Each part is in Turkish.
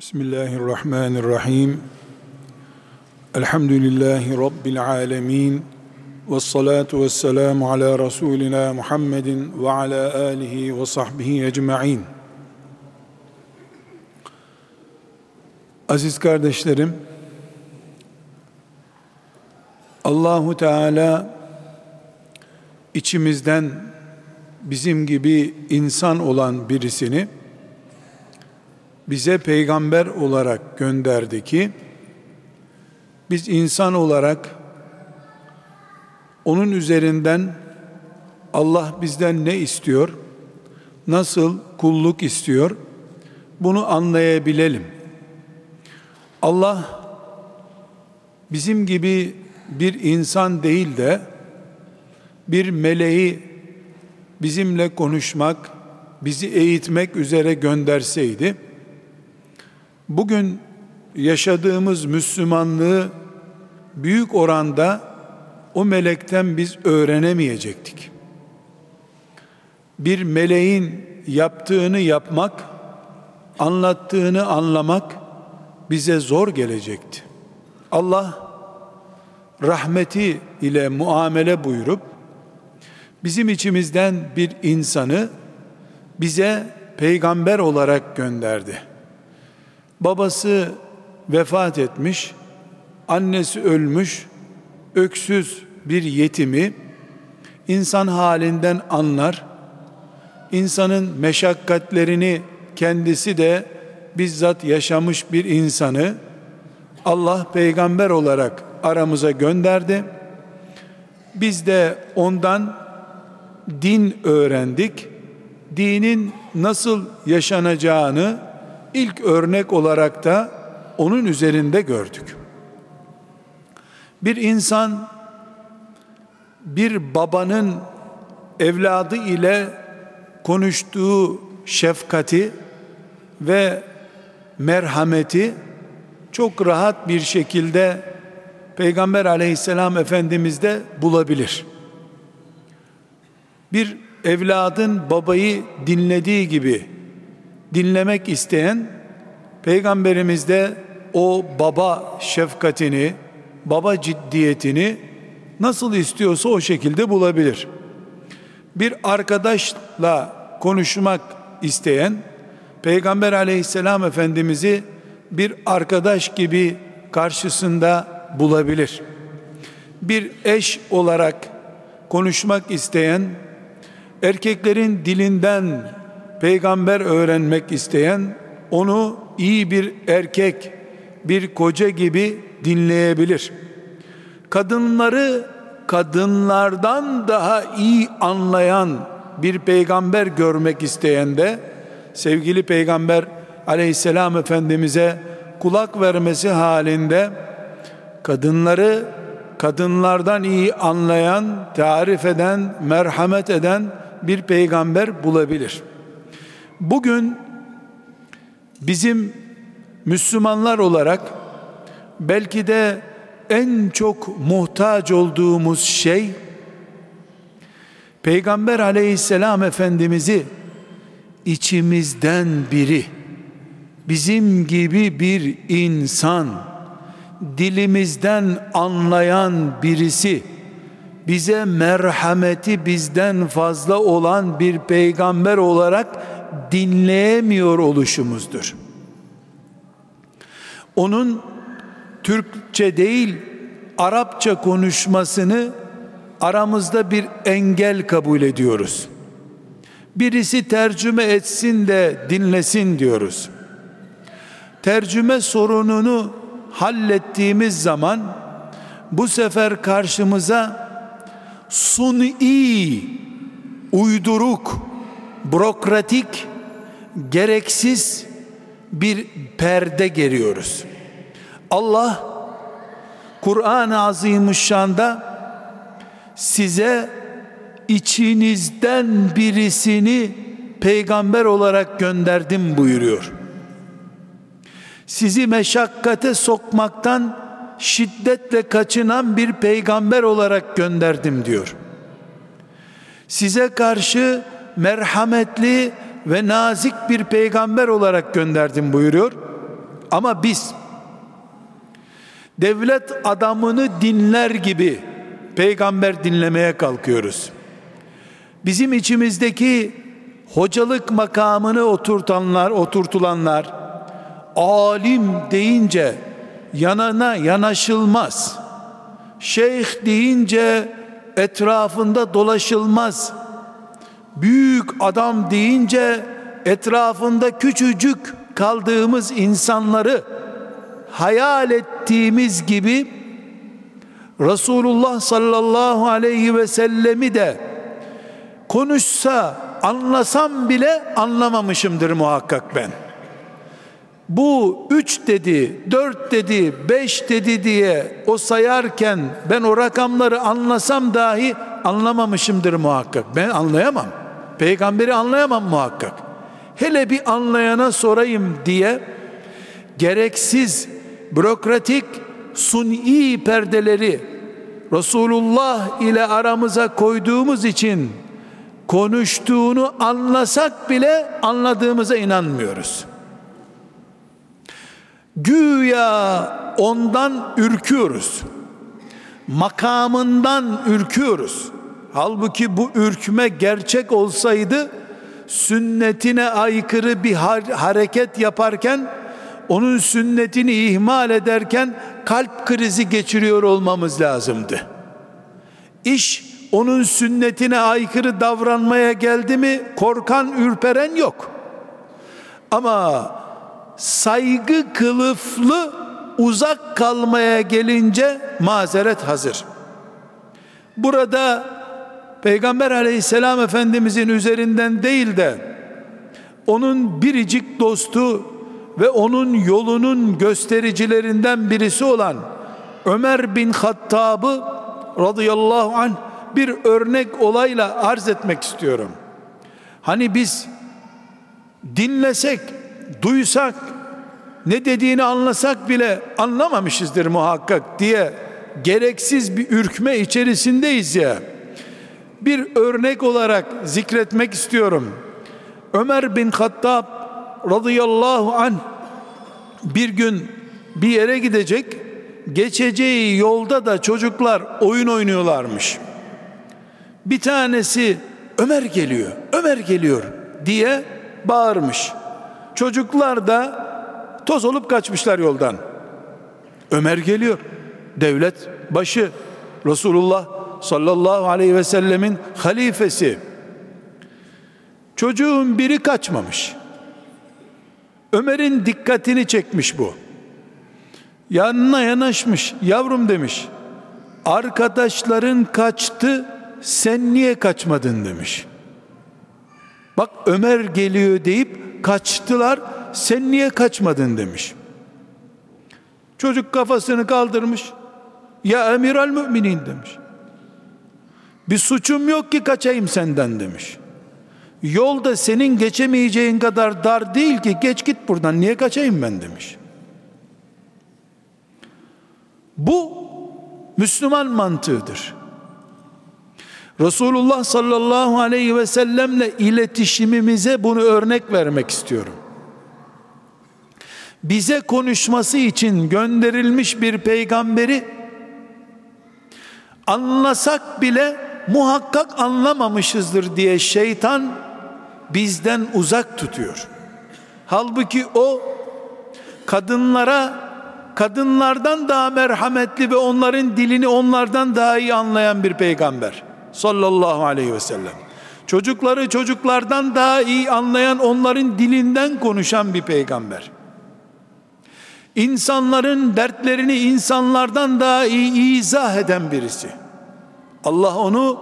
Bismillahirrahmanirrahim. Elhamdülillahi Rabbil alemin. Ve salatu ve selamu ala Resulina Muhammedin ve ala alihi ve sahbihi ecma'in. Aziz kardeşlerim, Allahu Teala içimizden bizim gibi insan olan birisini bize peygamber olarak gönderdi ki biz insan olarak onun üzerinden Allah bizden ne istiyor? Nasıl kulluk istiyor? Bunu anlayabilelim. Allah bizim gibi bir insan değil de bir meleği bizimle konuşmak, bizi eğitmek üzere gönderseydi bugün yaşadığımız Müslümanlığı büyük oranda o melekten biz öğrenemeyecektik. Bir meleğin yaptığını yapmak, anlattığını anlamak bize zor gelecekti. Allah rahmeti ile muamele buyurup bizim içimizden bir insanı bize peygamber olarak gönderdi. Babası vefat etmiş, annesi ölmüş, öksüz bir yetimi insan halinden anlar. İnsanın meşakkatlerini kendisi de bizzat yaşamış bir insanı Allah peygamber olarak aramıza gönderdi. Biz de ondan din öğrendik. Dinin nasıl yaşanacağını ilk örnek olarak da onun üzerinde gördük. Bir insan bir babanın evladı ile konuştuğu şefkati ve merhameti çok rahat bir şekilde Peygamber aleyhisselam efendimizde bulabilir. Bir evladın babayı dinlediği gibi dinlemek isteyen peygamberimizde o baba şefkatini, baba ciddiyetini nasıl istiyorsa o şekilde bulabilir. Bir arkadaşla konuşmak isteyen Peygamber aleyhisselam efendimizi bir arkadaş gibi karşısında bulabilir. Bir eş olarak konuşmak isteyen erkeklerin dilinden peygamber öğrenmek isteyen onu iyi bir erkek, bir koca gibi dinleyebilir. Kadınları kadınlardan daha iyi anlayan bir peygamber görmek isteyen de sevgili peygamber aleyhisselam efendimize kulak vermesi halinde kadınları kadınlardan iyi anlayan, tarif eden, merhamet eden bir peygamber bulabilir.'' Bugün bizim Müslümanlar olarak belki de en çok muhtaç olduğumuz şey Peygamber aleyhisselam efendimizi içimizden biri bizim gibi bir insan dilimizden anlayan birisi bize merhameti bizden fazla olan bir peygamber olarak dinleyemiyor oluşumuzdur. Onun Türkçe değil Arapça konuşmasını aramızda bir engel kabul ediyoruz. Birisi tercüme etsin de dinlesin diyoruz. Tercüme sorununu hallettiğimiz zaman bu sefer karşımıza suni, uyduruk, bürokratik, gereksiz bir perde geriyoruz. Allah Kur'an-ı Azimüşşan'da size içinizden birisini peygamber olarak gönderdim buyuruyor. Sizi meşakkate sokmaktan şiddetle kaçınan bir peygamber olarak gönderdim diyor. Size karşı merhametli ve nazik bir peygamber olarak gönderdim buyuruyor. Ama biz devlet adamını dinler gibi peygamber dinlemeye kalkıyoruz. Bizim içimizdeki hocalık makamını oturtanlar, oturtulanlar alim deyince yanına yanaşılmaz. Şeyh deyince etrafında dolaşılmaz. Büyük adam deyince etrafında küçücük kaldığımız insanları hayal ettiğimiz gibi Resulullah sallallahu aleyhi ve sellemi de konuşsa anlasam bile anlamamışımdır muhakkak ben. Bu üç dedi, dört dedi, beş dedi diye o sayarken ben o rakamları anlasam dahi anlamamışımdır muhakkak. Ben anlayamam. Peygamberi anlayamam muhakkak. Hele bir anlayana sorayım diye gereksiz bürokratik suni perdeleri Resulullah ile aramıza koyduğumuz için konuştuğunu anlasak bile anladığımıza inanmıyoruz. Güya ondan ürküyoruz. Makamından ürküyoruz. Halbuki bu ürkme gerçek olsaydı sünnetine aykırı bir hareket yaparken onun sünnetini ihmal ederken kalp krizi geçiriyor olmamız lazımdı. İş onun sünnetine aykırı davranmaya geldi mi korkan ürperen yok. Ama saygı kılıflı uzak kalmaya gelince mazeret hazır. Burada Peygamber aleyhisselam efendimizin üzerinden değil de onun biricik dostu ve onun yolunun göstericilerinden birisi olan Ömer bin Hattab'ı radıyallahu anh bir örnek olayla arz etmek istiyorum. Hani biz dinlesek, duysak, ne dediğini anlasak bile anlamamışızdır muhakkak diye gereksiz bir ürkme içerisindeyiz ya. Bir örnek olarak zikretmek istiyorum. Ömer bin Hattab radıyallahu an bir gün bir yere gidecek geçeceği yolda da çocuklar oyun oynuyorlarmış. Bir tanesi Ömer geliyor Ömer geliyor diye bağırmış. Çocuklar da toz olup kaçmışlar yoldan. Ömer geliyor devlet başı Resulullah sallallahu aleyhi ve sellemin halifesi çocuğun biri kaçmamış Ömer'in dikkatini çekmiş bu. Yanına yanaşmış, yavrum demiş. Arkadaşların kaçtı, sen niye kaçmadın demiş. Bak Ömer geliyor deyip kaçtılar, sen niye kaçmadın demiş. Çocuk kafasını kaldırmış. Ya emiral müminin demiş. Bir suçum yok ki kaçayım senden demiş. Yolda senin geçemeyeceğin kadar dar değil ki geç git buradan niye kaçayım ben demiş. Bu Müslüman mantığıdır. Resulullah sallallahu aleyhi ve sellemle iletişimimize bunu örnek vermek istiyorum. Bize konuşması için gönderilmiş bir peygamberi anlasak bile muhakkak anlamamışızdır diye şeytan bizden uzak tutuyor. Halbuki o kadınlara kadınlardan daha merhametli ve onların dilini onlardan daha iyi anlayan bir peygamber sallallahu aleyhi ve sellem. Çocukları çocuklardan daha iyi anlayan onların dilinden konuşan bir peygamber. İnsanların dertlerini insanlardan daha iyi izah eden birisi. Allah onu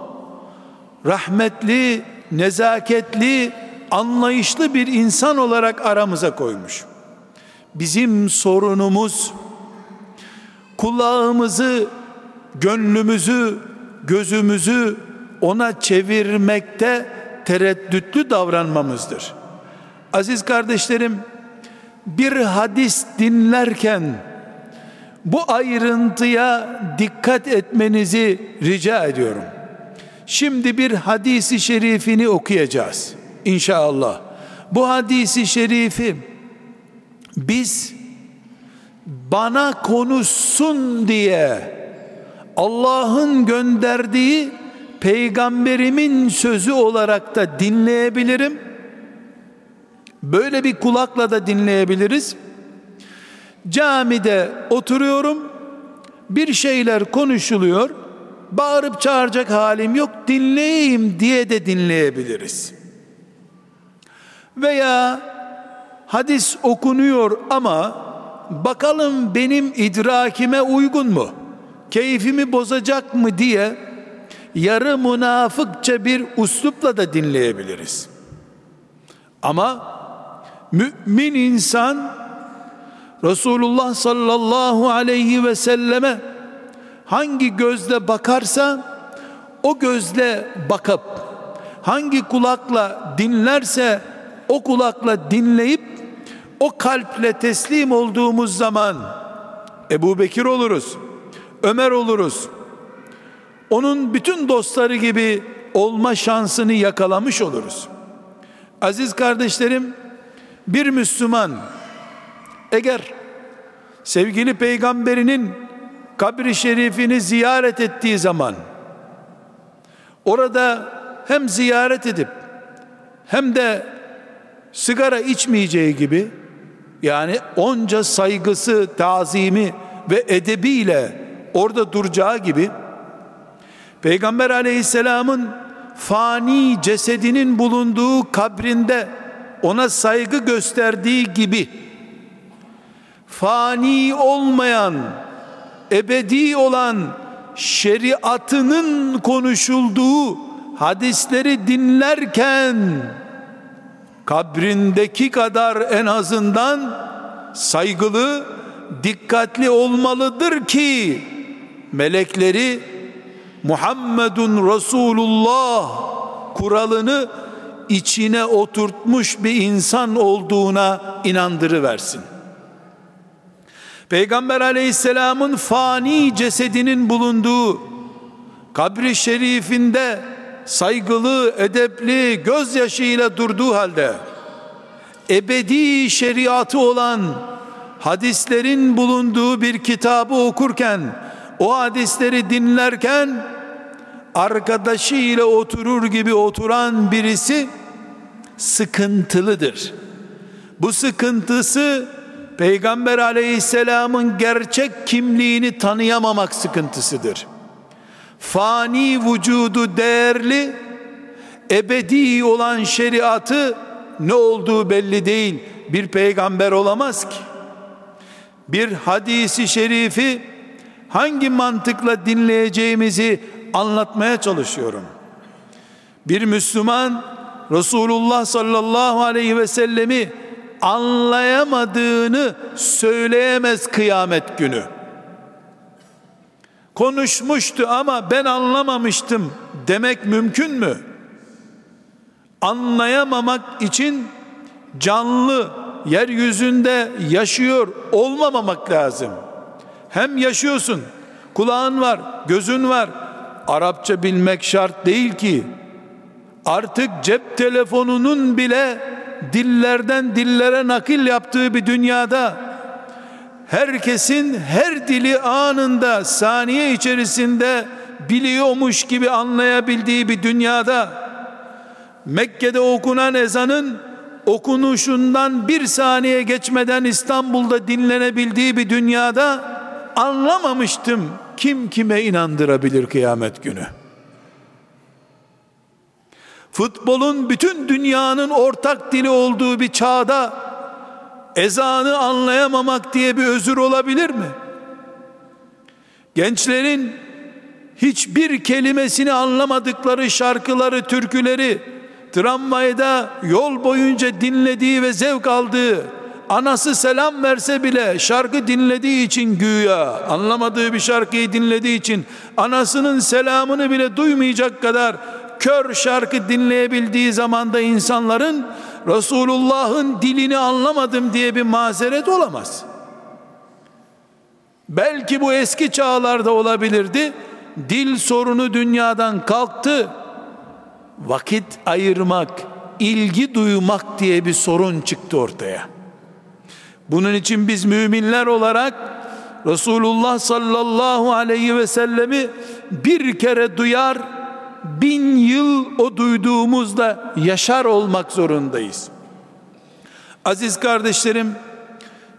rahmetli, nezaketli, anlayışlı bir insan olarak aramıza koymuş. Bizim sorunumuz kulağımızı, gönlümüzü, gözümüzü ona çevirmekte tereddütlü davranmamızdır. Aziz kardeşlerim, bir hadis dinlerken bu ayrıntıya dikkat etmenizi rica ediyorum. Şimdi bir hadisi şerifini okuyacağız inşallah. Bu hadisi şerifi biz bana konuşsun diye Allah'ın gönderdiği peygamberimin sözü olarak da dinleyebilirim. Böyle bir kulakla da dinleyebiliriz. Camide oturuyorum. Bir şeyler konuşuluyor. Bağırıp çağıracak halim yok. Dinleyeyim diye de dinleyebiliriz. Veya hadis okunuyor ama bakalım benim idrakime uygun mu? Keyfimi bozacak mı diye yarı münafıkça bir uslupla da dinleyebiliriz. Ama mümin insan Resulullah sallallahu aleyhi ve selleme hangi gözle bakarsa o gözle bakıp hangi kulakla dinlerse o kulakla dinleyip o kalple teslim olduğumuz zaman Ebu Bekir oluruz, Ömer oluruz. Onun bütün dostları gibi olma şansını yakalamış oluruz. Aziz kardeşlerim, bir Müslüman eğer sevgili peygamberinin kabri şerifini ziyaret ettiği zaman orada hem ziyaret edip hem de sigara içmeyeceği gibi yani onca saygısı, tazimi ve edebiyle orada duracağı gibi Peygamber aleyhisselamın fani cesedinin bulunduğu kabrinde ona saygı gösterdiği gibi fani olmayan ebedi olan şeriatının konuşulduğu hadisleri dinlerken kabrindeki kadar en azından saygılı, dikkatli olmalıdır ki melekleri Muhammedun Resulullah kuralını içine oturtmuş bir insan olduğuna inandırıversin. Peygamber aleyhisselamın fani cesedinin bulunduğu kabri şerifinde saygılı, edepli, gözyaşıyla durduğu halde ebedi şeriatı olan hadislerin bulunduğu bir kitabı okurken o hadisleri dinlerken arkadaşı ile oturur gibi oturan birisi sıkıntılıdır. Bu sıkıntısı Peygamber aleyhisselamın gerçek kimliğini tanıyamamak sıkıntısıdır. Fani vücudu değerli, ebedi olan şeriatı ne olduğu belli değil. Bir peygamber olamaz ki. Bir hadisi şerifi hangi mantıkla dinleyeceğimizi anlatmaya çalışıyorum. Bir Müslüman Resulullah sallallahu aleyhi ve sellemi anlayamadığını söyleyemez kıyamet günü. Konuşmuştu ama ben anlamamıştım demek mümkün mü? Anlayamamak için canlı yeryüzünde yaşıyor olmamamak lazım. Hem yaşıyorsun, kulağın var, gözün var. Arapça bilmek şart değil ki. Artık cep telefonunun bile dillerden dillere nakil yaptığı bir dünyada herkesin her dili anında saniye içerisinde biliyormuş gibi anlayabildiği bir dünyada Mekke'de okunan ezanın okunuşundan bir saniye geçmeden İstanbul'da dinlenebildiği bir dünyada anlamamıştım kim kime inandırabilir kıyamet günü futbolun bütün dünyanın ortak dili olduğu bir çağda ezanı anlayamamak diye bir özür olabilir mi? Gençlerin hiçbir kelimesini anlamadıkları şarkıları, türküleri tramvayda yol boyunca dinlediği ve zevk aldığı anası selam verse bile şarkı dinlediği için güya anlamadığı bir şarkıyı dinlediği için anasının selamını bile duymayacak kadar kör şarkı dinleyebildiği zamanda insanların Resulullah'ın dilini anlamadım diye bir mazeret olamaz. Belki bu eski çağlarda olabilirdi. Dil sorunu dünyadan kalktı. Vakit ayırmak, ilgi duymak diye bir sorun çıktı ortaya. Bunun için biz müminler olarak Resulullah sallallahu aleyhi ve sellemi bir kere duyar, bin yıl o duyduğumuzda yaşar olmak zorundayız. Aziz kardeşlerim,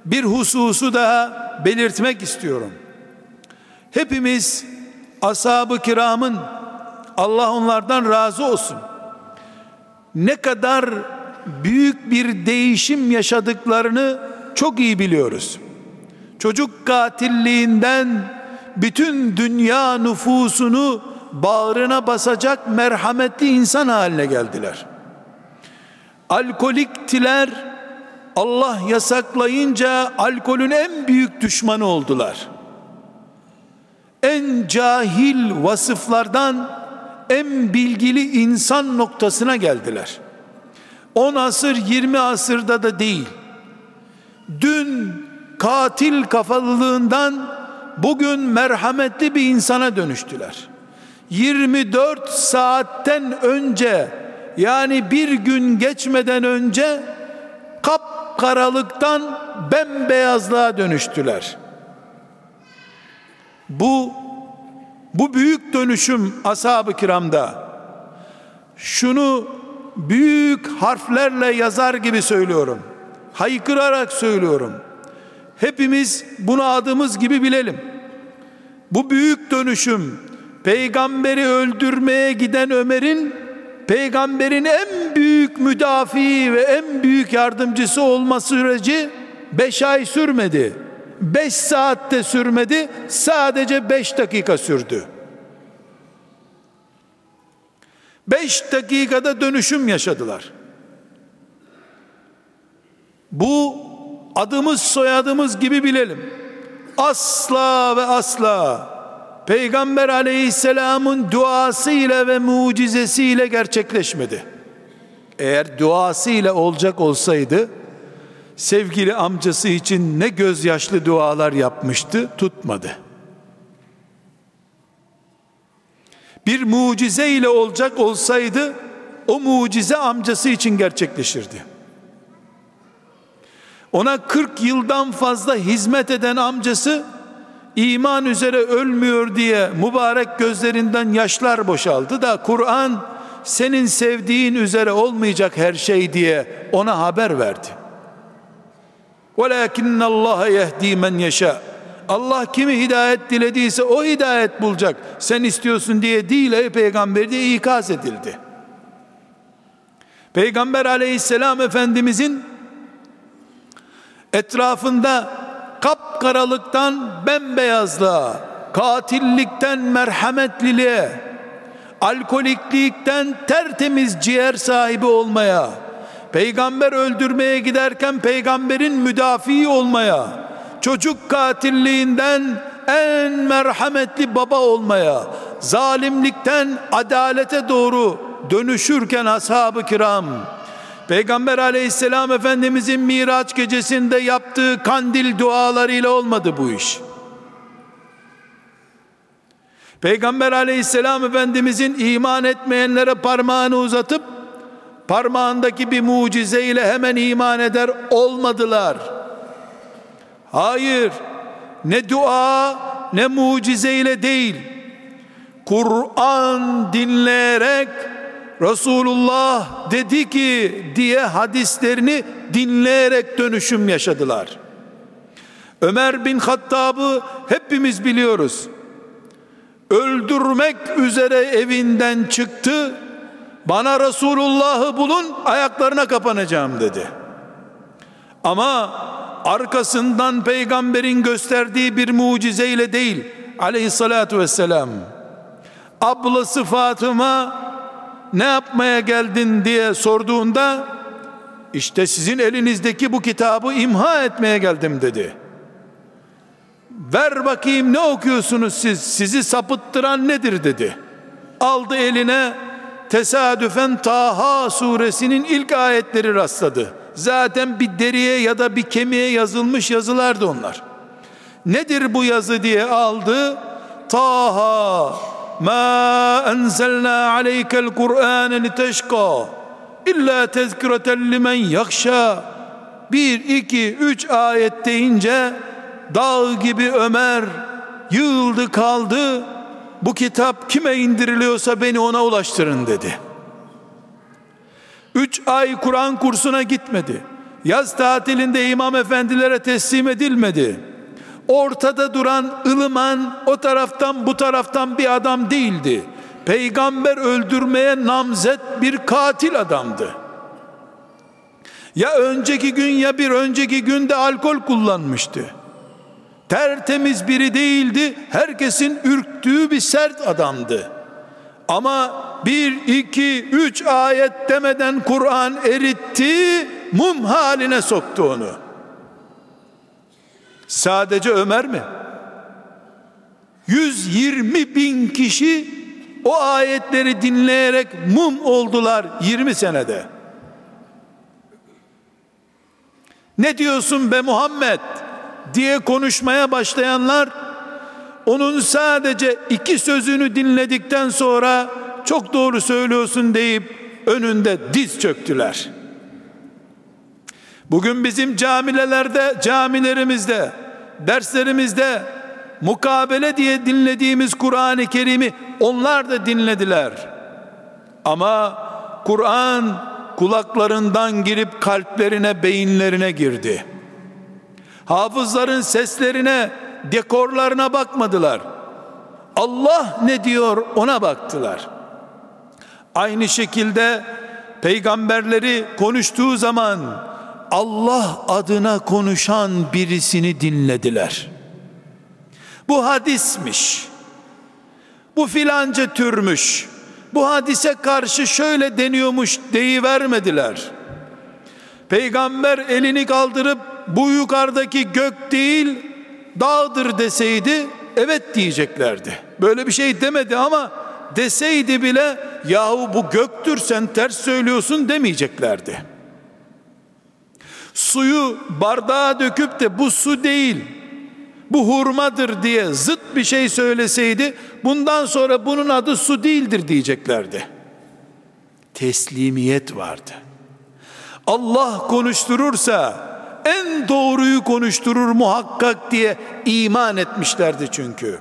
bir hususu daha belirtmek istiyorum. Hepimiz ashab-ı kiramın Allah onlardan razı olsun. Ne kadar büyük bir değişim yaşadıklarını çok iyi biliyoruz. Çocuk katilliğinden bütün dünya nüfusunu bağrına basacak merhametli insan haline geldiler. Alkoliktiler Allah yasaklayınca alkolün en büyük düşmanı oldular. En cahil vasıflardan en bilgili insan noktasına geldiler. 10 asır 20 asırda da değil. Dün katil kafalılığından bugün merhametli bir insana dönüştüler. 24 saatten önce yani bir gün geçmeden önce kap karalıktan bembeyazlığa dönüştüler. Bu bu büyük dönüşüm ashab-ı kiramda şunu büyük harflerle yazar gibi söylüyorum. Haykırarak söylüyorum. Hepimiz bunu adımız gibi bilelim. Bu büyük dönüşüm peygamberi öldürmeye giden Ömer'in peygamberin en büyük müdafi ve en büyük yardımcısı olma süreci beş ay sürmedi. Beş saatte sürmedi. Sadece beş dakika sürdü. Beş dakikada dönüşüm yaşadılar. Bu adımız soyadımız gibi bilelim. Asla ve asla Peygamber aleyhisselamın duasıyla ve mucizesiyle gerçekleşmedi. Eğer duasıyla olacak olsaydı sevgili amcası için ne gözyaşlı dualar yapmıştı tutmadı. Bir mucize ile olacak olsaydı o mucize amcası için gerçekleşirdi. Ona 40 yıldan fazla hizmet eden amcası iman üzere ölmüyor diye mübarek gözlerinden yaşlar boşaldı da Kur'an senin sevdiğin üzere olmayacak her şey diye ona haber verdi. وَلَاكِنَّ اللّٰهَ يَهْد۪ي مَنْ يَشَاءُ Allah kimi hidayet dilediyse o hidayet bulacak. Sen istiyorsun diye değil ey peygamber diye ikaz edildi. Peygamber aleyhisselam efendimizin etrafında kapkaralıktan bembeyazlığa, katillikten merhametliliğe, alkoliklikten tertemiz ciğer sahibi olmaya, peygamber öldürmeye giderken peygamberin müdafi olmaya, çocuk katilliğinden en merhametli baba olmaya, zalimlikten adalete doğru dönüşürken ashab-ı kiram, Peygamber aleyhisselam efendimizin Miraç gecesinde yaptığı kandil dualarıyla olmadı bu iş. Peygamber aleyhisselam efendimizin iman etmeyenlere parmağını uzatıp parmağındaki bir mucizeyle hemen iman eder olmadılar. Hayır, ne dua ne mucizeyle değil. Kur'an dinleyerek Resulullah dedi ki diye hadislerini dinleyerek dönüşüm yaşadılar. Ömer bin Hattab'ı hepimiz biliyoruz. Öldürmek üzere evinden çıktı. Bana Resulullah'ı bulun ayaklarına kapanacağım dedi. Ama arkasından peygamberin gösterdiği bir mucizeyle değil aleyhissalatu vesselam ablası Fatıma ne yapmaya geldin diye sorduğunda işte sizin elinizdeki bu kitabı imha etmeye geldim dedi. Ver bakayım ne okuyorsunuz siz? Sizi sapıttıran nedir dedi. Aldı eline tesadüfen Taha suresinin ilk ayetleri rastladı. Zaten bir deriye ya da bir kemiğe yazılmış yazılardı onlar. Nedir bu yazı diye aldı. Taha ma enzelna aleykel Kur'an liteşka illa tezkireten limen yakşa bir iki üç ayet deyince dağ gibi Ömer yığıldı kaldı. Bu kitap kime indiriliyorsa beni ona ulaştırın dedi. Üç ay Kur'an kursuna gitmedi. Yaz tatilinde imam efendilere teslim edilmedi. Ortada duran ılıman o taraftan bu taraftan bir adam değildi. Peygamber öldürmeye namzet bir katil adamdı. Ya önceki gün ya bir önceki günde alkol kullanmıştı. Tertemiz biri değildi. Herkesin ürktüğü bir sert adamdı. Ama bir, iki, üç ayet demeden Kur'an eritti, mum haline soktu onu. Sadece Ömer mi? 120 bin kişi o ayetleri dinleyerek mum oldular 20 senede. Ne diyorsun be Muhammed diye konuşmaya başlayanlar onun sadece iki sözünü dinledikten sonra çok doğru söylüyorsun deyip önünde diz çöktüler. Bugün bizim camilelerde, camilerimizde, derslerimizde mukabele diye dinlediğimiz Kur'an-ı Kerim'i onlar da dinlediler. Ama Kur'an kulaklarından girip kalplerine, beyinlerine girdi. Hafızların seslerine, dekorlarına bakmadılar. Allah ne diyor ona baktılar. Aynı şekilde peygamberleri konuştuğu zaman Allah adına konuşan birisini dinlediler. Bu hadismiş. Bu filanca türmüş. Bu hadise karşı şöyle deniyormuş deyi vermediler. Peygamber elini kaldırıp bu yukarıdaki gök değil dağdır deseydi evet diyeceklerdi. Böyle bir şey demedi ama deseydi bile yahu bu göktür sen ters söylüyorsun demeyeceklerdi. Suyu bardağa döküp de bu su değil bu hurmadır diye zıt bir şey söyleseydi bundan sonra bunun adı su değildir diyeceklerdi. Teslimiyet vardı. Allah konuşturursa en doğruyu konuşturur muhakkak diye iman etmişlerdi çünkü.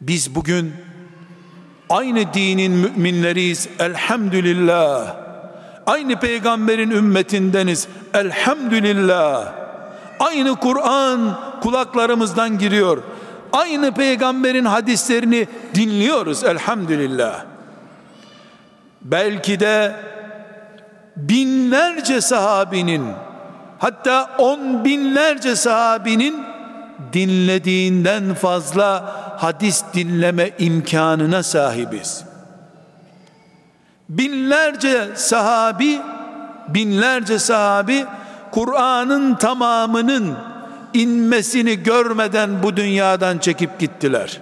Biz bugün aynı dinin müminleriyiz elhamdülillah. Aynı peygamberin ümmetindeniz elhamdülillah. Aynı Kur'an kulaklarımızdan giriyor. Aynı peygamberin hadislerini dinliyoruz elhamdülillah. Belki de binlerce sahabinin hatta on binlerce sahabinin dinlediğinden fazla hadis dinleme imkanına sahibiz. Binlerce sahabi binlerce sahabi Kur'an'ın tamamının inmesini görmeden bu dünyadan çekip gittiler.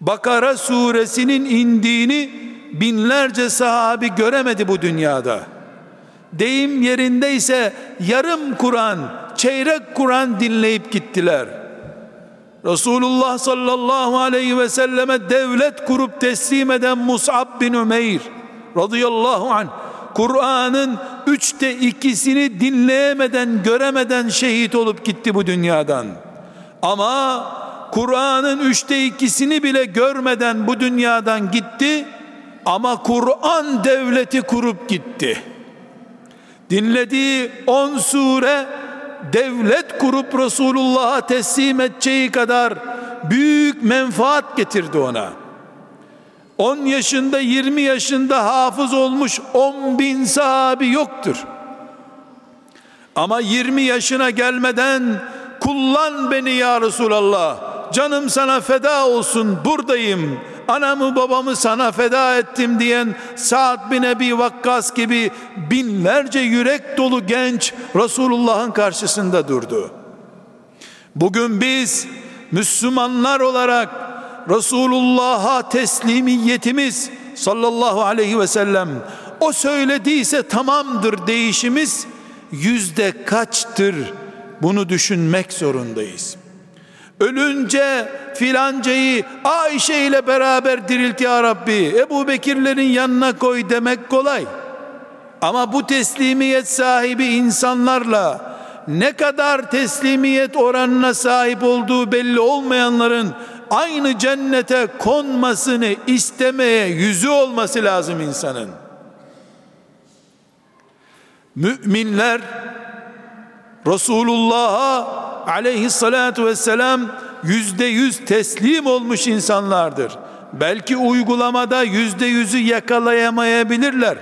Bakara suresinin indiğini binlerce sahabi göremedi bu dünyada. Deyim yerindeyse yarım Kur'an, çeyrek Kur'an dinleyip gittiler. Resulullah sallallahu aleyhi ve selleme devlet kurup teslim eden Mus'ab bin Ümeyr radıyallahu anh Kur'an'ın üçte ikisini dinleyemeden göremeden şehit olup gitti bu dünyadan. Ama Kur'an'ın üçte ikisini bile görmeden bu dünyadan gitti ama Kur'an devleti kurup gitti. Dinlediği on sure devlet kurup Resulullah'a teslim edeceği kadar büyük menfaat getirdi ona. 10 yaşında 20 yaşında hafız olmuş 10 bin sahabi yoktur. Ama 20 yaşına gelmeden kullan beni ya Resulallah canım sana feda olsun buradayım anamı babamı sana feda ettim diyen Sa'd bin Ebi Vakkas gibi binlerce yürek dolu genç Resulullah'ın karşısında durdu. Bugün biz Müslümanlar olarak Resulullah'a teslimiyetimiz sallallahu aleyhi ve sellem o söylediyse tamamdır değişimiz yüzde kaçtır bunu düşünmek zorundayız. Ölünce filancayı Ayşe ile beraber dirilt ya Rabbi Ebu Bekirlerin yanına koy demek kolay. Ama bu teslimiyet sahibi insanlarla ne kadar teslimiyet oranına sahip olduğu belli olmayanların aynı cennete konmasını istemeye yüzü olması lazım insanın. Müminler Resulullah'a aleyhissalatu vesselam yüzde yüz teslim olmuş insanlardır. Belki uygulamada yüzde yüzü yakalayamayabilirler.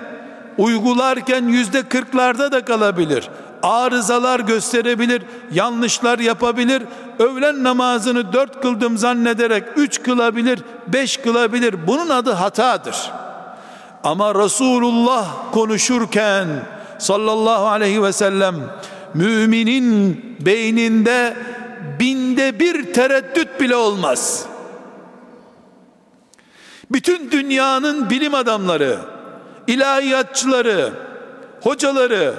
Uygularken yüzde kırklarda da kalabilir. Arızalar gösterebilir, yanlışlar yapabilir. Öğlen namazını dört kıldım zannederek üç kılabilir, beş kılabilir. Bunun adı hatadır. Ama Resulullah konuşurken sallallahu aleyhi ve sellem müminin beyninde binde bir tereddüt bile olmaz. Bütün dünyanın bilim adamları, ilahiyatçıları, hocaları,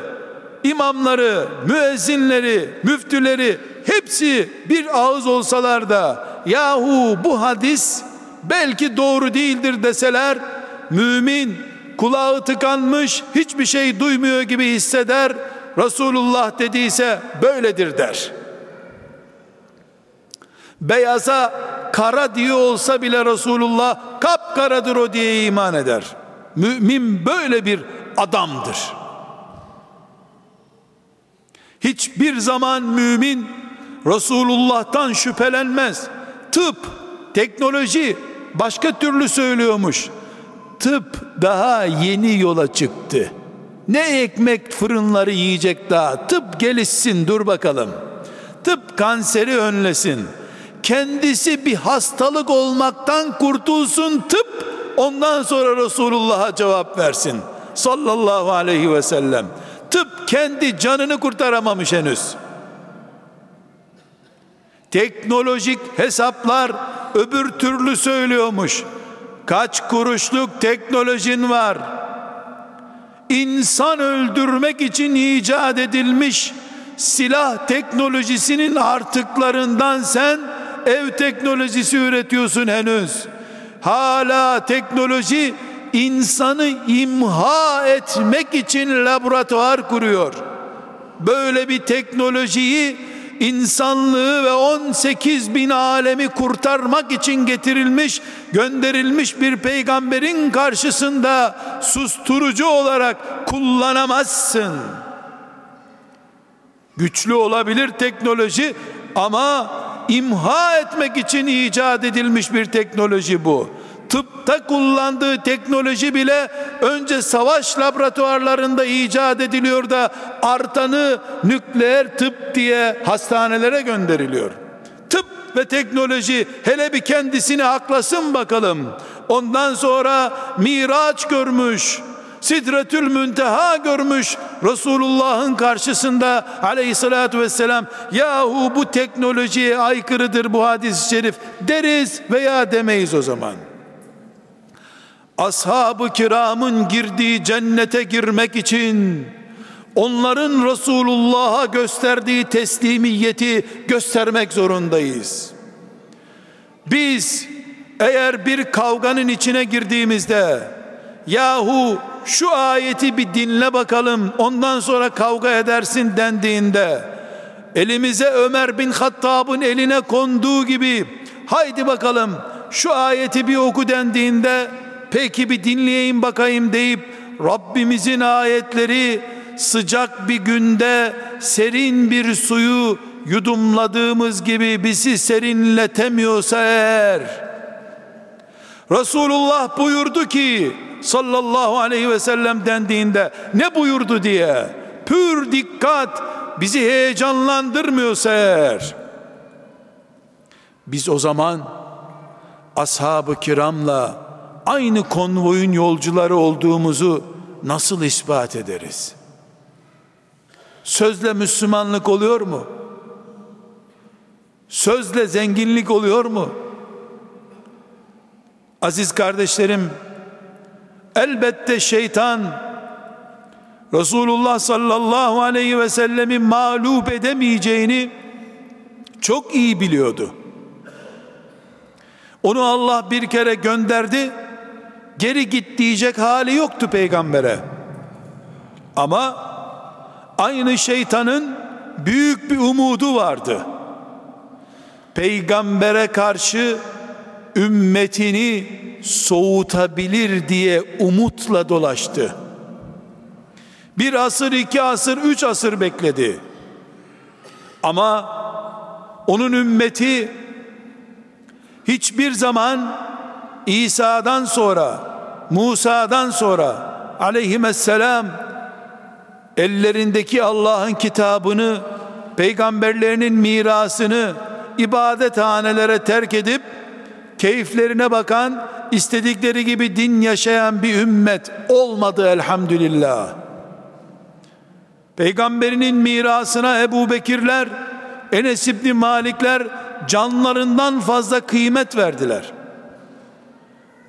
imamları, müezzinleri, müftüleri hepsi bir ağız olsalar da yahu bu hadis belki doğru değildir deseler mümin kulağı tıkanmış hiçbir şey duymuyor gibi hisseder Resulullah dediyse böyledir der. Beyaza kara diye olsa bile Resulullah kapkaradır o diye iman eder. Mümin böyle bir adamdır. Hiçbir zaman mümin Resulullah'tan şüphelenmez. Tıp teknoloji başka türlü söylüyormuş. Tıp daha yeni yola çıktı. Ne ekmek fırınları yiyecek daha. Tıp gelişsin dur bakalım. Tıp kanseri önlesin. Kendisi bir hastalık olmaktan kurtulsun tıp. Ondan sonra Resulullah'a cevap versin. Sallallahu aleyhi ve sellem. Tıp kendi canını kurtaramamış henüz. Teknolojik hesaplar öbür türlü söylüyormuş. Kaç kuruşluk teknolojin var? İnsan öldürmek için icat edilmiş silah teknolojisinin artıklarından sen ev teknolojisi üretiyorsun henüz. Hala teknoloji insanı imha etmek için laboratuvar kuruyor. Böyle bir teknolojiyi insanlığı ve 18 bin alemi kurtarmak için getirilmiş, gönderilmiş bir peygamberin karşısında susturucu olarak kullanamazsın. Güçlü olabilir teknoloji ama imha etmek için icat edilmiş bir teknoloji bu tıpta kullandığı teknoloji bile önce savaş laboratuvarlarında icat ediliyor da artanı nükleer tıp diye hastanelere gönderiliyor. Tıp ve teknoloji hele bir kendisini aklasın bakalım. Ondan sonra miraç görmüş, Sidretül Münteha görmüş Resulullah'ın karşısında aleyhissalatü vesselam yahu bu teknolojiye aykırıdır bu hadis-i şerif deriz veya demeyiz o zaman.'' Ashab-ı kiramın girdiği cennete girmek için onların Resulullah'a gösterdiği teslimiyeti göstermek zorundayız. Biz eğer bir kavganın içine girdiğimizde yahu şu ayeti bir dinle bakalım ondan sonra kavga edersin dendiğinde elimize Ömer bin Hattab'ın eline konduğu gibi haydi bakalım şu ayeti bir oku dendiğinde peki bir dinleyeyim bakayım deyip Rabbimizin ayetleri sıcak bir günde serin bir suyu yudumladığımız gibi bizi serinletemiyorsa eğer Resulullah buyurdu ki sallallahu aleyhi ve sellem dendiğinde ne buyurdu? diye pür dikkat bizi heyecanlandırmıyorsa eğer biz o zaman ashab-ı kiramla aynı konvoyun yolcuları olduğumuzu nasıl ispat ederiz? Sözle Müslümanlık oluyor mu? Sözle zenginlik oluyor mu? Aziz kardeşlerim, elbette şeytan Resulullah sallallahu aleyhi ve sellemi mağlup edemeyeceğini çok iyi biliyordu. Onu Allah bir kere gönderdi geri git diyecek hali yoktu peygambere. Ama aynı şeytanın büyük bir umudu vardı. Peygambere karşı ümmetini soğutabilir diye umutla dolaştı. Bir asır, iki asır, üç asır bekledi. Ama onun ümmeti hiçbir zaman İsa'dan sonra, Musa'dan sonra aleyhisselam ellerindeki Allah'ın kitabını, peygamberlerinin mirasını ibadethanelere terk edip keyiflerine bakan, istedikleri gibi din yaşayan bir ümmet olmadı elhamdülillah. Peygamberinin mirasına Ebu Bekirler, Enes İbni Malikler canlarından fazla kıymet verdiler.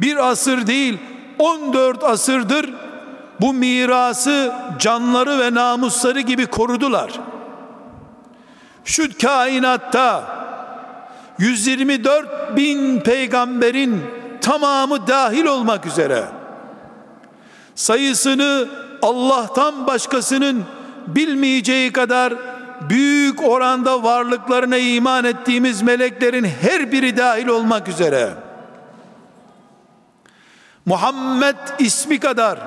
Bir asır değil, 14 asırdır bu mirası canları ve namusları gibi korudular. Şu kainatta 124 bin peygamberin tamamı dahil olmak üzere sayısını Allah'tan başkasının bilmeyeceği kadar büyük oranda varlıklarına iman ettiğimiz meleklerin her biri dahil olmak üzere Muhammed ismi kadar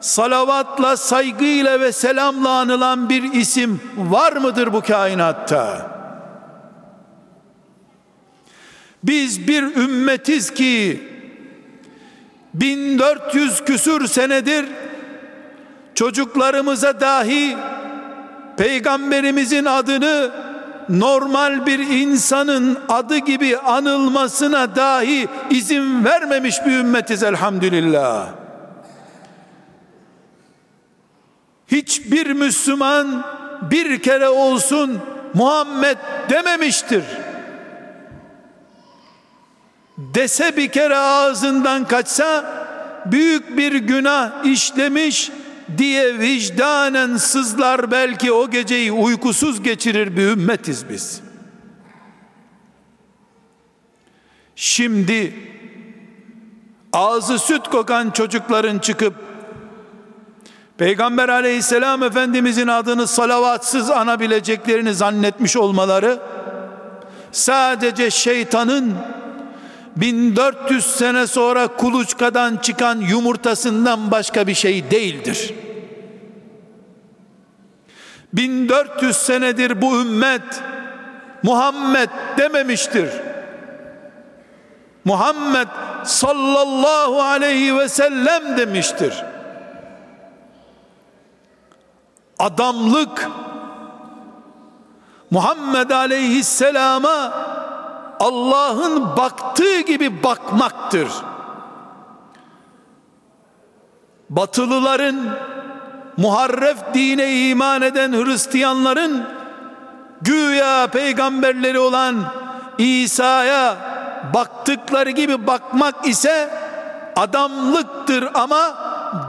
salavatla, saygıyla ve selamla anılan bir isim var mıdır bu kainatta? Biz bir ümmetiz ki 1400 küsür senedir çocuklarımıza dahi peygamberimizin adını normal bir insanın adı gibi anılmasına dahi izin vermemiş bir ümmetiz elhamdülillah. Hiçbir Müslüman bir kere olsun Muhammed dememiştir. Dese bir kere ağzından kaçsa büyük bir günah işlemiş diye vicdanen sızlar belki o geceyi uykusuz geçirir bir ümmetiz biz. Şimdi ağzı süt kokan çocukların çıkıp Peygamber aleyhisselam efendimizin adını salavatsız anabileceklerini zannetmiş olmaları sadece şeytanın 1400 sene sonra kuluçkadan çıkan yumurtasından başka bir şey değildir. 1400 senedir bu ümmet Muhammed dememiştir. Muhammed sallallahu aleyhi ve sellem demiştir. Adamlık Muhammed aleyhisselama Allah'ın baktığı gibi bakmaktır. Batılıların muharref dine iman eden Hristiyanların güya peygamberleri olan İsa'ya baktıkları gibi bakmak ise adamlıktır ama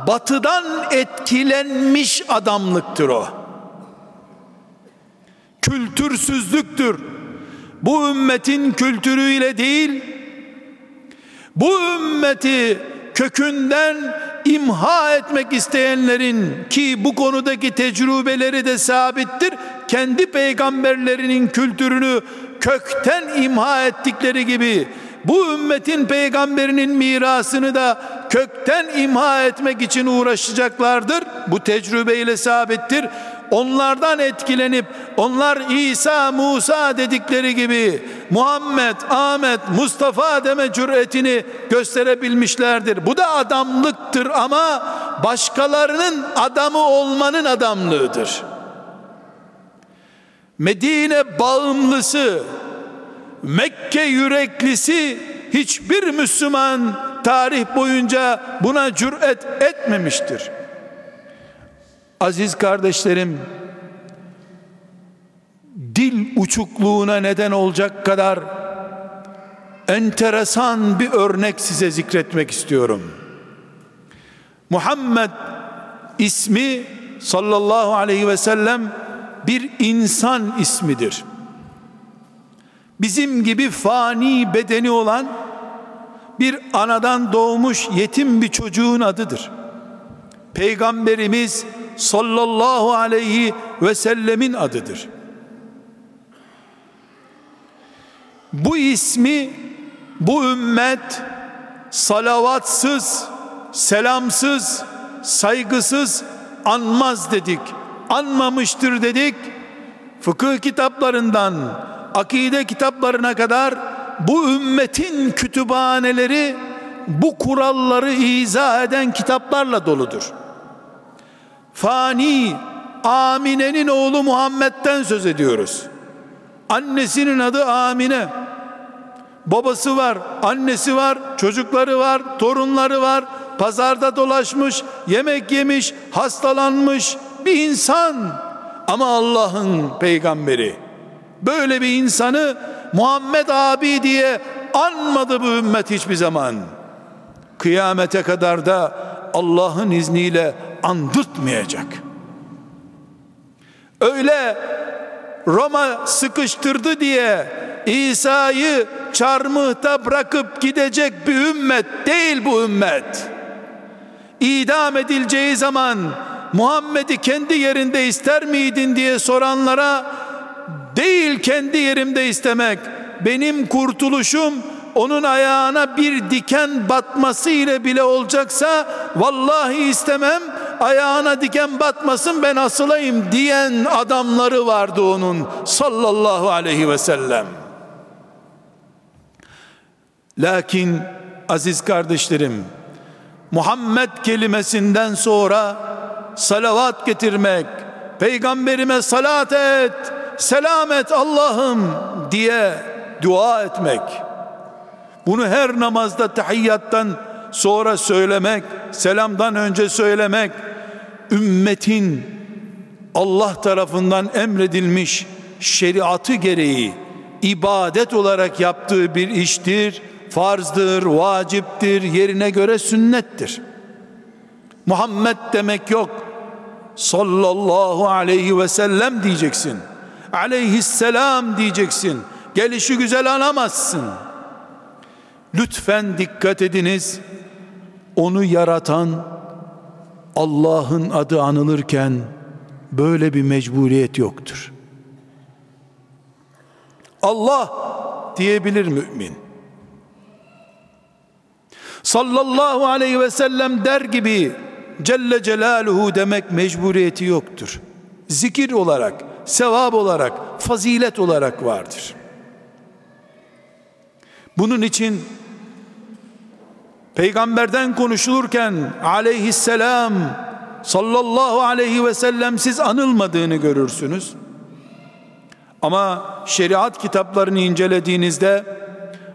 batıdan etkilenmiş adamlıktır o. Kültürsüzlüktür bu ümmetin kültürüyle değil bu ümmeti kökünden imha etmek isteyenlerin ki bu konudaki tecrübeleri de sabittir kendi peygamberlerinin kültürünü kökten imha ettikleri gibi bu ümmetin peygamberinin mirasını da kökten imha etmek için uğraşacaklardır. Bu tecrübeyle sabittir onlardan etkilenip onlar İsa Musa dedikleri gibi Muhammed, Ahmet, Mustafa deme cüretini gösterebilmişlerdir. Bu da adamlıktır ama başkalarının adamı olmanın adamlığıdır. Medine bağımlısı, Mekke yüreklisi hiçbir Müslüman tarih boyunca buna cüret etmemiştir. Aziz kardeşlerim, dil uçukluğuna neden olacak kadar enteresan bir örnek size zikretmek istiyorum. Muhammed ismi sallallahu aleyhi ve sellem bir insan ismidir. Bizim gibi fani bedeni olan bir anadan doğmuş yetim bir çocuğun adıdır. Peygamberimiz sallallahu aleyhi ve sellemin adıdır. Bu ismi bu ümmet salavatsız, selamsız, saygısız anmaz dedik. Anmamıştır dedik. Fıkıh kitaplarından akide kitaplarına kadar bu ümmetin kütüphaneleri bu kuralları izah eden kitaplarla doludur. Fani Amine'nin oğlu Muhammed'den söz ediyoruz. Annesinin adı Amine. Babası var, annesi var, çocukları var, torunları var. Pazarda dolaşmış, yemek yemiş, hastalanmış bir insan. Ama Allah'ın peygamberi. Böyle bir insanı Muhammed abi diye anmadı bu ümmet hiçbir zaman. Kıyamete kadar da Allah'ın izniyle andırtmayacak. Öyle Roma sıkıştırdı diye İsa'yı çarmıhta bırakıp gidecek bir ümmet değil bu ümmet. İdam edileceği zaman Muhammed'i kendi yerinde ister miydin diye soranlara değil kendi yerimde istemek benim kurtuluşum onun ayağına bir diken batması ile bile olacaksa vallahi istemem ayağına diken batmasın ben asılayım diyen adamları vardı onun sallallahu aleyhi ve sellem. Lakin aziz kardeşlerim Muhammed kelimesinden sonra salavat getirmek, peygamberime salat et, selam et Allah'ım diye dua etmek. Bunu her namazda tahiyyattan sonra söylemek, selamdan önce söylemek, ümmetin Allah tarafından emredilmiş şeriatı gereği ibadet olarak yaptığı bir iştir, farzdır, vaciptir, yerine göre sünnettir. Muhammed demek yok. Sallallahu aleyhi ve sellem diyeceksin. Aleyhisselam diyeceksin. Gelişi güzel anamazsın. Lütfen dikkat ediniz. Onu yaratan Allah'ın adı anılırken böyle bir mecburiyet yoktur. Allah diyebilir mümin. Sallallahu aleyhi ve sellem der gibi Celle Celaluhu demek mecburiyeti yoktur. Zikir olarak, sevap olarak, fazilet olarak vardır. Bunun için peygamberden konuşulurken aleyhisselam sallallahu aleyhi ve sellem siz anılmadığını görürsünüz. Ama şeriat kitaplarını incelediğinizde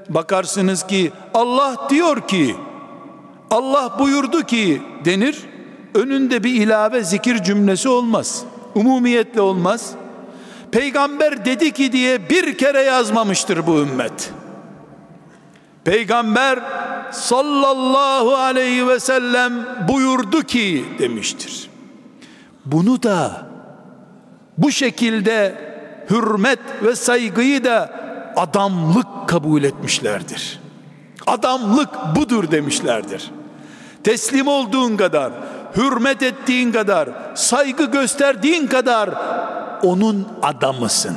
bakarsınız ki Allah diyor ki Allah buyurdu ki denir. Önünde bir ilave zikir cümlesi olmaz. Umumiyetle olmaz. Peygamber dedi ki diye bir kere yazmamıştır bu ümmet. Peygamber sallallahu aleyhi ve sellem buyurdu ki demiştir. Bunu da bu şekilde hürmet ve saygıyı da adamlık kabul etmişlerdir. Adamlık budur demişlerdir. Teslim olduğun kadar, hürmet ettiğin kadar, saygı gösterdiğin kadar onun adamısın.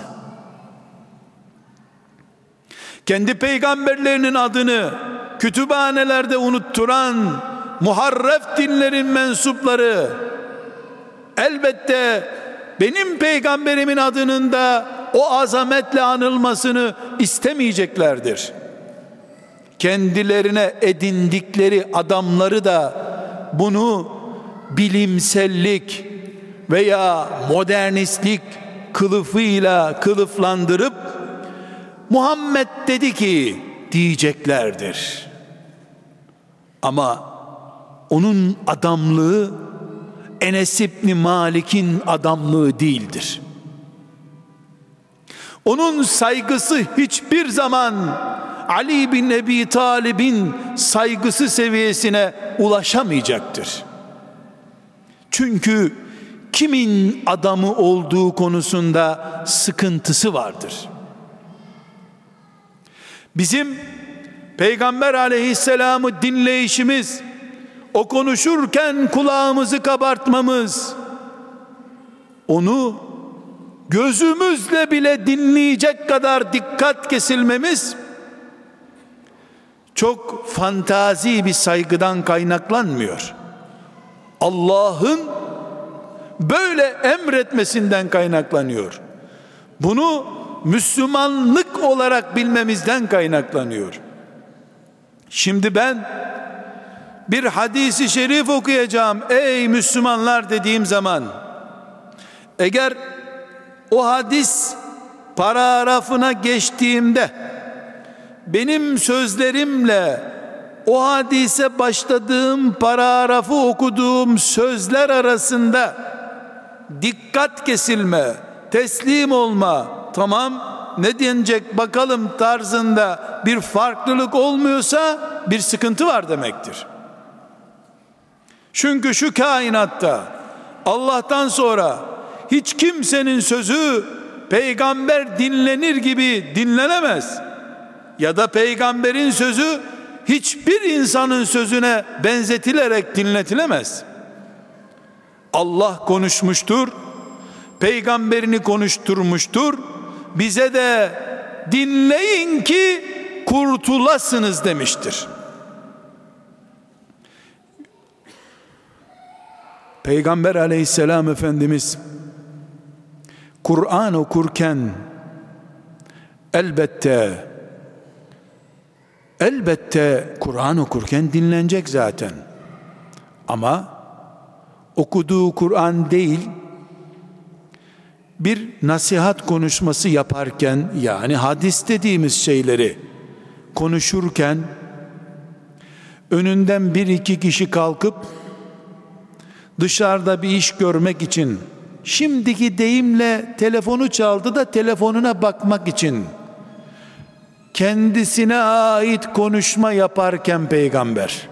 Kendi peygamberlerinin adını kütüphanelerde unutturan muharref dinlerin mensupları elbette benim peygamberimin adının da o azametle anılmasını istemeyeceklerdir. Kendilerine edindikleri adamları da bunu bilimsellik veya modernistlik kılıfıyla kılıflandırıp Muhammed dedi ki diyeceklerdir. Ama onun adamlığı Enes İbni Malik'in adamlığı değildir. Onun saygısı hiçbir zaman Ali bin Ebi Talib'in saygısı seviyesine ulaşamayacaktır. Çünkü kimin adamı olduğu konusunda sıkıntısı vardır. Bizim Peygamber aleyhisselamı dinleyişimiz, o konuşurken kulağımızı kabartmamız, onu gözümüzle bile dinleyecek kadar dikkat kesilmemiz çok fantazi bir saygıdan kaynaklanmıyor. Allah'ın böyle emretmesinden kaynaklanıyor. Bunu Müslümanlık olarak bilmemizden kaynaklanıyor. Şimdi ben bir hadisi şerif okuyacağım ey Müslümanlar dediğim zaman eğer o hadis paragrafına geçtiğimde benim sözlerimle o hadise başladığım paragrafı okuduğum sözler arasında dikkat kesilme, teslim olma, tamam ne denecek bakalım tarzında bir farklılık olmuyorsa bir sıkıntı var demektir. Çünkü şu kainatta Allah'tan sonra hiç kimsenin sözü peygamber dinlenir gibi dinlenemez. Ya da peygamberin sözü hiçbir insanın sözüne benzetilerek dinletilemez. Allah konuşmuştur, peygamberini konuşturmuştur. Bize de dinleyin ki kurtulasınız demiştir. Peygamber aleyhisselam efendimiz Kur'an okurken elbette elbette Kur'an okurken dinlenecek zaten. Ama okuduğu Kur'an değil bir nasihat konuşması yaparken yani hadis dediğimiz şeyleri konuşurken önünden bir iki kişi kalkıp dışarıda bir iş görmek için şimdiki deyimle telefonu çaldı da telefonuna bakmak için kendisine ait konuşma yaparken peygamber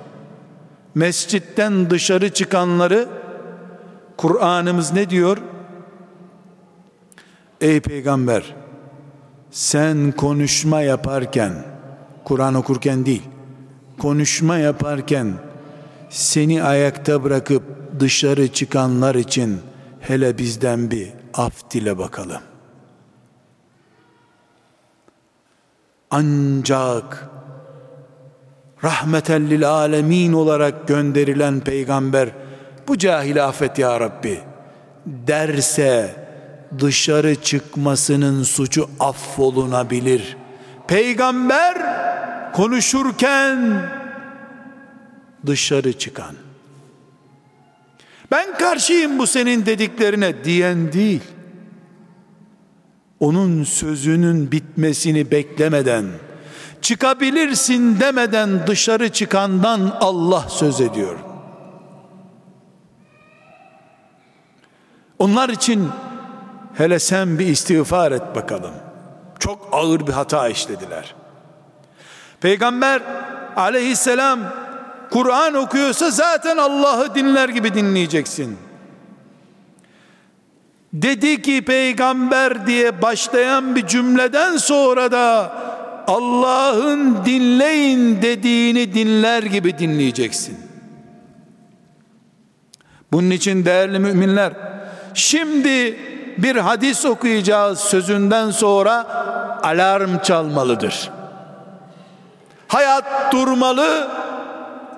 mescitten dışarı çıkanları Kur'an'ımız ne diyor? Ey peygamber sen konuşma yaparken Kur'an okurken değil konuşma yaparken seni ayakta bırakıp dışarı çıkanlar için hele bizden bir af dile bakalım. Ancak rahmeten lil alemin olarak gönderilen peygamber bu cahil affet ya Rabbi derse dışarı çıkmasının suçu affolunabilir. Peygamber konuşurken dışarı çıkan ben karşıyım bu senin dediklerine diyen değil. Onun sözünün bitmesini beklemeden, çıkabilirsin demeden dışarı çıkandan Allah söz ediyor. Onlar için hele sen bir istiğfar et bakalım. Çok ağır bir hata işlediler. Peygamber aleyhisselam Kur'an okuyorsa zaten Allah'ı dinler gibi dinleyeceksin. Dedi ki peygamber diye başlayan bir cümleden sonra da Allah'ın dinleyin dediğini dinler gibi dinleyeceksin. Bunun için değerli müminler şimdi bir hadis okuyacağız sözünden sonra alarm çalmalıdır. Hayat durmalı,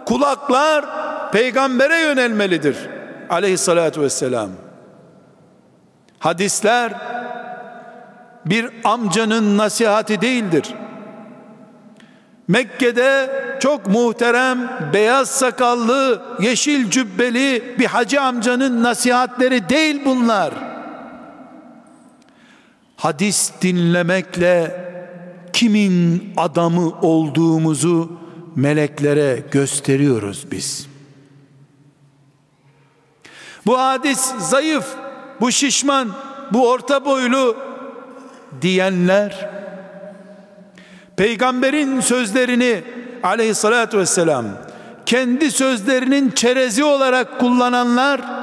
kulaklar peygambere yönelmelidir. Aleyhissalatü vesselam. Hadisler bir amcanın nasihati değildir. Mekke'de çok muhterem, beyaz sakallı, yeşil cübbeli bir hacı amcanın nasihatleri değil bunlar. Hadis dinlemekle kimin adamı olduğumuzu meleklere gösteriyoruz biz. Bu hadis zayıf, bu şişman, bu orta boylu diyenler peygamberin sözlerini aleyhissalatü vesselam kendi sözlerinin çerezi olarak kullananlar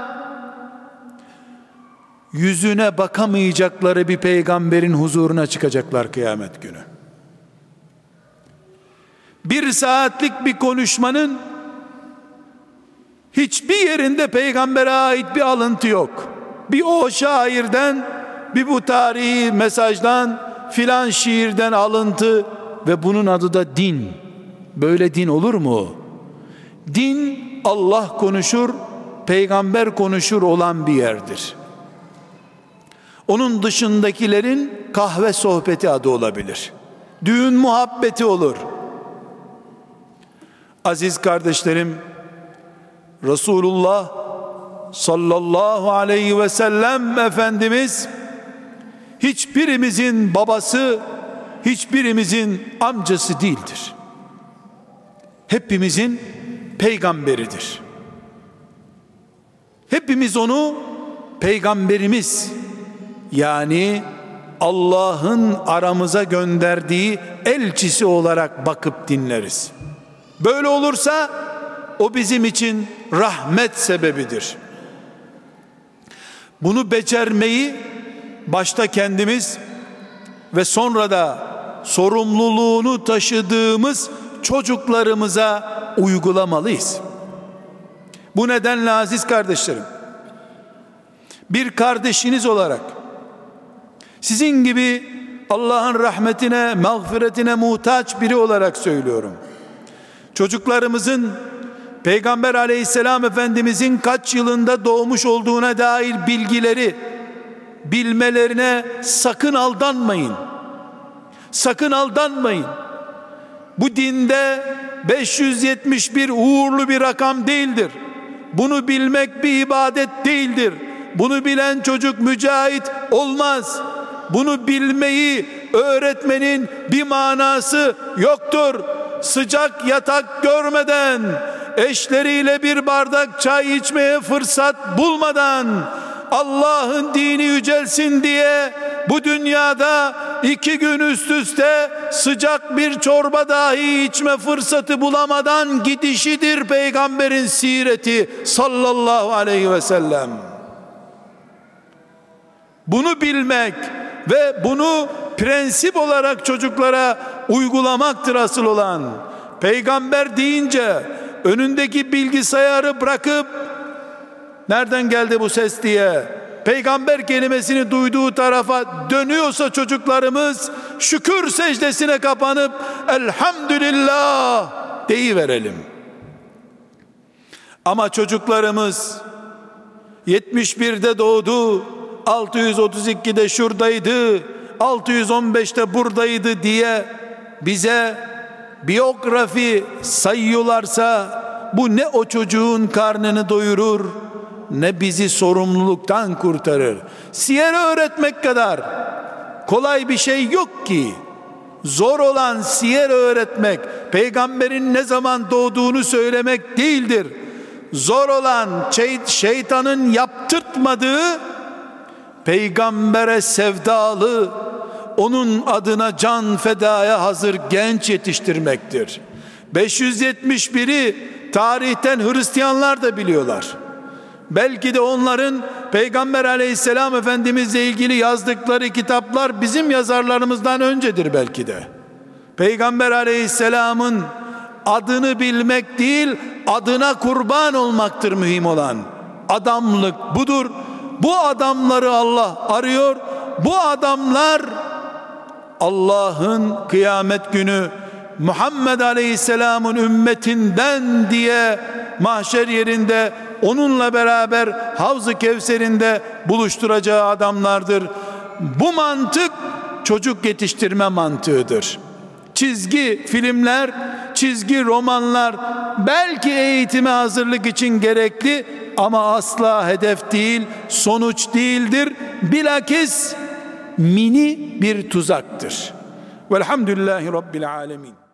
yüzüne bakamayacakları bir peygamberin huzuruna çıkacaklar kıyamet günü bir saatlik bir konuşmanın hiçbir yerinde peygambere ait bir alıntı yok. Bir o şairden, bir bu tarihi mesajdan, filan şiirden alıntı ve bunun adı da din. Böyle din olur mu? Din Allah konuşur, peygamber konuşur olan bir yerdir. Onun dışındakilerin kahve sohbeti adı olabilir. Düğün muhabbeti olur. Aziz kardeşlerim, Resulullah sallallahu aleyhi ve sellem Efendimiz hiçbirimizin babası, hiçbirimizin amcası değildir. Hepimizin peygamberidir. Hepimiz onu peygamberimiz yani Allah'ın aramıza gönderdiği elçisi olarak bakıp dinleriz. Böyle olursa o bizim için rahmet sebebidir. Bunu becermeyi başta kendimiz ve sonra da sorumluluğunu taşıdığımız çocuklarımıza uygulamalıyız. Bu nedenle aziz kardeşlerim, bir kardeşiniz olarak sizin gibi Allah'ın rahmetine, mağfiretine muhtaç biri olarak söylüyorum. Çocuklarımızın Peygamber aleyhisselam efendimizin kaç yılında doğmuş olduğuna dair bilgileri bilmelerine sakın aldanmayın. Sakın aldanmayın. Bu dinde 571 uğurlu bir rakam değildir. Bunu bilmek bir ibadet değildir. Bunu bilen çocuk mücahit olmaz. Bunu bilmeyi öğretmenin bir manası yoktur. Sıcak yatak görmeden, eşleriyle bir bardak çay içmeye fırsat bulmadan, Allah'ın dini yücelsin diye bu dünyada iki gün üst üste sıcak bir çorba dahi içme fırsatı bulamadan gidişidir peygamberin sireti sallallahu aleyhi ve sellem. Bunu bilmek ve bunu prensip olarak çocuklara uygulamaktır asıl olan. Peygamber deyince önündeki bilgisayarı bırakıp nereden geldi bu ses diye peygamber kelimesini duyduğu tarafa dönüyorsa çocuklarımız şükür secdesine kapanıp elhamdülillah deyi verelim. Ama çocuklarımız 71'de doğdu, 632'de şuradaydı, 615'te buradaydı diye bize biyografi sayıyorlarsa bu ne o çocuğun karnını doyurur ne bizi sorumluluktan kurtarır. Siyer öğretmek kadar kolay bir şey yok ki. Zor olan siyer öğretmek, peygamberin ne zaman doğduğunu söylemek değildir. Zor olan şeytanın yaptırtmadığı peygambere sevdalı, onun adına can fedaya hazır genç yetiştirmektir. 571'i tarihten Hristiyanlar da biliyorlar. Belki de onların Peygamber aleyhisselam efendimizle ilgili yazdıkları kitaplar bizim yazarlarımızdan öncedir belki de. Peygamber aleyhisselamın adını bilmek değil adına kurban olmaktır mühim olan. Adamlık budur. Bu adamları Allah arıyor. Bu adamlar Allah'ın kıyamet günü Muhammed Aleyhisselam'ın ümmetinden diye mahşer yerinde onunla beraber Havz-ı Kevser'inde buluşturacağı adamlardır. Bu mantık çocuk yetiştirme mantığıdır. Çizgi filmler, çizgi romanlar belki eğitime hazırlık için gerekli ama asla hedef değil, sonuç değildir. Bilakis mini bir tuzaktır. Velhamdülillahi Rabbil Alemin.